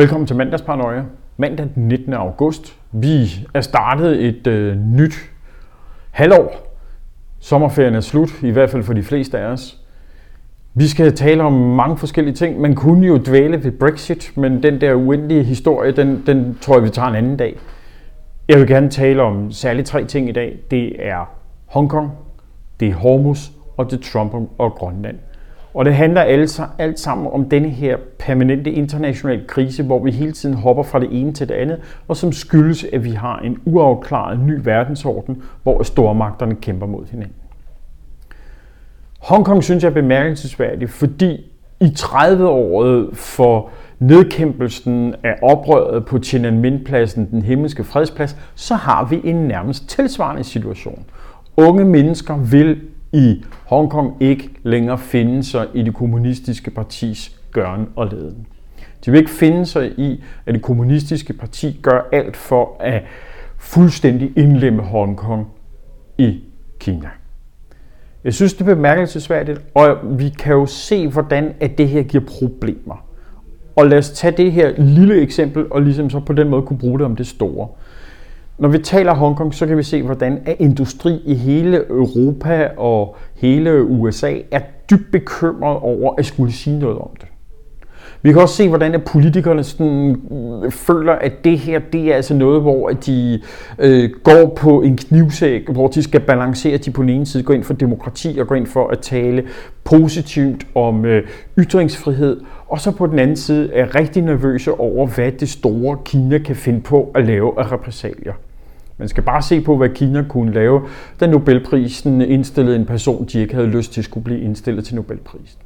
Velkommen til mandagsparanoia. Mandag den 19. august. Vi er startet et øh, nyt halvår. Sommerferien er slut, i hvert fald for de fleste af os. Vi skal tale om mange forskellige ting. Man kunne jo dvæle ved Brexit, men den der uendelige historie, den, den tror jeg, vi tager en anden dag. Jeg vil gerne tale om særligt tre ting i dag. Det er Hongkong, det er Hormuz og det er Trump og Grønland. Og det handler altså alt sammen om denne her permanente internationale krise, hvor vi hele tiden hopper fra det ene til det andet, og som skyldes, at vi har en uafklaret ny verdensorden, hvor stormagterne kæmper mod hinanden. Hongkong synes jeg er bemærkelsesværdigt, fordi i 30-året for nedkæmpelsen af oprøret på Tiananmen-pladsen, den himmelske fredsplads, så har vi en nærmest tilsvarende situation. Unge mennesker vil i Hongkong ikke længere finde sig i det kommunistiske partis gøren og leden. De vil ikke finde sig i, at det kommunistiske parti gør alt for at fuldstændig indlemme Hongkong i Kina. Jeg synes, det er bemærkelsesværdigt, og vi kan jo se, hvordan at det her giver problemer. Og lad os tage det her lille eksempel, og ligesom så på den måde kunne bruge det om det store. Når vi taler Hongkong, så kan vi se, hvordan industri i hele Europa og hele USA er dybt bekymret over at skulle sige noget om det. Vi kan også se, hvordan at politikerne sådan, øh, føler, at det her det er altså noget, hvor de øh, går på en knivsæk, hvor de skal balancere, at de på den ene side går ind for demokrati og går ind for at tale positivt om øh, ytringsfrihed, og så på den anden side er rigtig nervøse over, hvad det store Kina kan finde på at lave af repræsalier. Man skal bare se på, hvad Kina kunne lave, da Nobelprisen indstillede en person, de ikke havde lyst til skulle blive indstillet til Nobelprisen.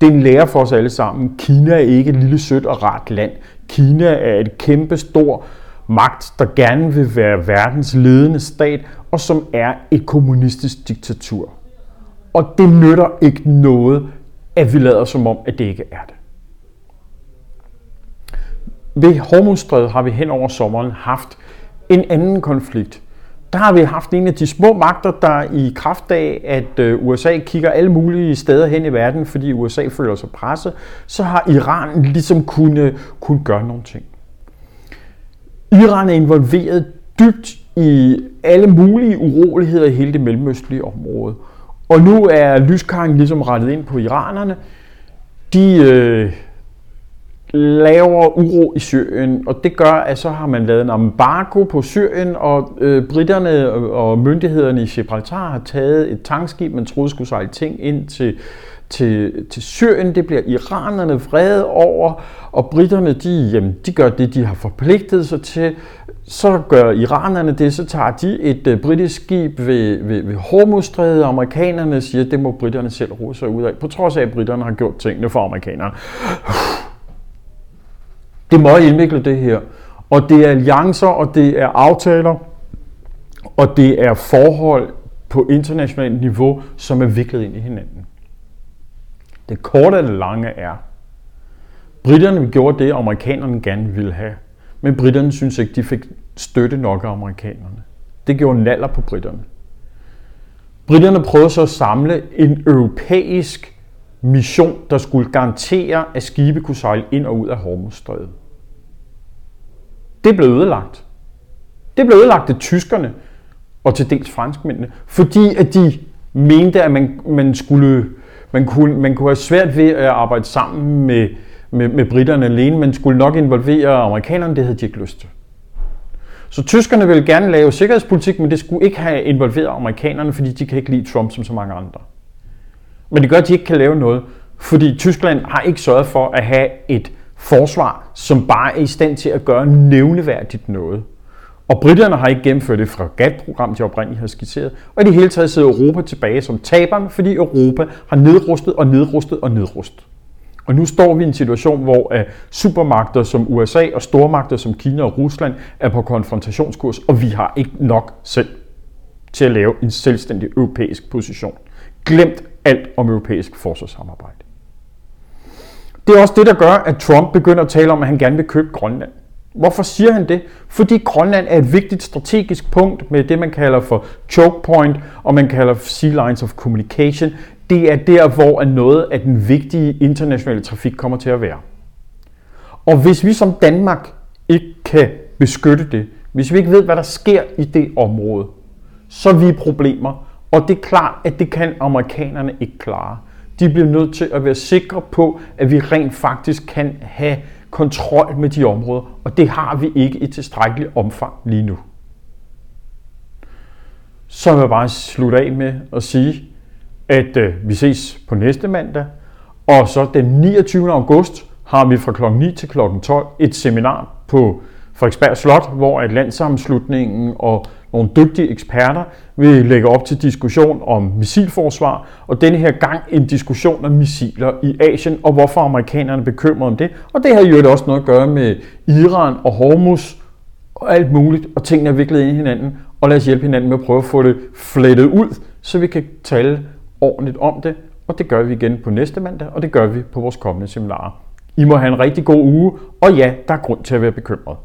Det er en lære for os alle sammen. Kina er ikke et lille sødt og rart land. Kina er et kæmpe stor magt, der gerne vil være verdens ledende stat, og som er et kommunistisk diktatur. Og det nytter ikke noget, at vi lader som om, at det ikke er det. Ved Hormuzstrædet har vi hen over sommeren haft en anden konflikt. Der har vi haft en af de små magter, der i kraft af, at øh, USA kigger alle mulige steder hen i verden, fordi USA føler sig presset, så har Iran ligesom kunne, kunne gøre nogle ting. Iran er involveret dybt i alle mulige uroligheder i hele det mellemøstlige område. Og nu er lyskaren ligesom rettet ind på iranerne. De øh, laver uro i Syrien, og det gør, at så har man lavet en embargo på Syrien, og øh, britterne og myndighederne i Gibraltar har taget et tankskib, man troede skulle sejle ting ind til, til, til Syrien. Det bliver iranerne vrede over, og britterne de, jamen, de gør det, de har forpligtet sig til. Så gør iranerne det, så tager de et uh, britisk skib ved, ved, ved Hormuzstrædet, og amerikanerne siger, at det må britterne selv rode sig ud af, på trods af, at britterne har gjort tingene for amerikanerne. Det er meget indviklet det her. Og det er alliancer, og det er aftaler, og det er forhold på internationalt niveau, som er viklet ind i hinanden. Det korte og det lange er, britterne gjorde det, amerikanerne gerne ville have. Men britterne synes ikke, de fik støtte nok af amerikanerne. Det gjorde naller på britterne. Britterne prøvede så at samle en europæisk mission, der skulle garantere, at skibe kunne sejle ind og ud af Hormuzstrædet. Det blev ødelagt. Det blev ødelagt af tyskerne og til dels franskmændene, fordi at de mente, at man, man skulle man kunne, man kunne have svært ved at arbejde sammen med, med, med britterne alene, men skulle nok involvere amerikanerne, det havde de ikke lyst til. Så tyskerne ville gerne lave sikkerhedspolitik, men det skulle ikke have involveret amerikanerne, fordi de kan ikke lide Trump som så mange andre. Men det gør, at de ikke kan lave noget, fordi Tyskland har ikke sørget for at have et forsvar, som bare er i stand til at gøre nævneværdigt noget. Og britterne har ikke gennemført det fregatprogram, de oprindeligt har skitseret. Og i det hele taget sidder Europa tilbage som taberne, fordi Europa har nedrustet og nedrustet og nedrustet. Og nu står vi i en situation, hvor øh, supermagter som USA og stormagter som Kina og Rusland er på konfrontationskurs, og vi har ikke nok selv til at lave en selvstændig europæisk position. Glemt alt om europæisk forsvarssamarbejde. Det er også det, der gør, at Trump begynder at tale om, at han gerne vil købe Grønland. Hvorfor siger han det? Fordi Grønland er et vigtigt strategisk punkt med det, man kalder for choke point, og man kalder sea lines of communication. Det er der, hvor noget af den vigtige internationale trafik kommer til at være. Og hvis vi som Danmark ikke kan beskytte det, hvis vi ikke ved, hvad der sker i det område, så er vi problemer. Og det er klart, at det kan amerikanerne ikke klare. De bliver nødt til at være sikre på, at vi rent faktisk kan have kontrol med de områder, og det har vi ikke i tilstrækkeligt omfang lige nu. Så vil jeg bare slutte af med at sige, at øh, vi ses på næste mandag, og så den 29. august har vi fra kl. 9 til kl. 12 et seminar på Frederiksberg Slot, hvor at landsammenslutningen og nogle dygtige eksperter vil lægge op til diskussion om missilforsvar, og denne her gang en diskussion om missiler i Asien, og hvorfor amerikanerne er bekymrede om det. Og det har jo også noget at gøre med Iran og Hormuz og alt muligt, og tingene er viklet ind i hinanden, og lad os hjælpe hinanden med at prøve at få det flettet ud, så vi kan tale ordentligt om det, og det gør vi igen på næste mandag, og det gør vi på vores kommende seminarer. I må have en rigtig god uge, og ja, der er grund til at være bekymret.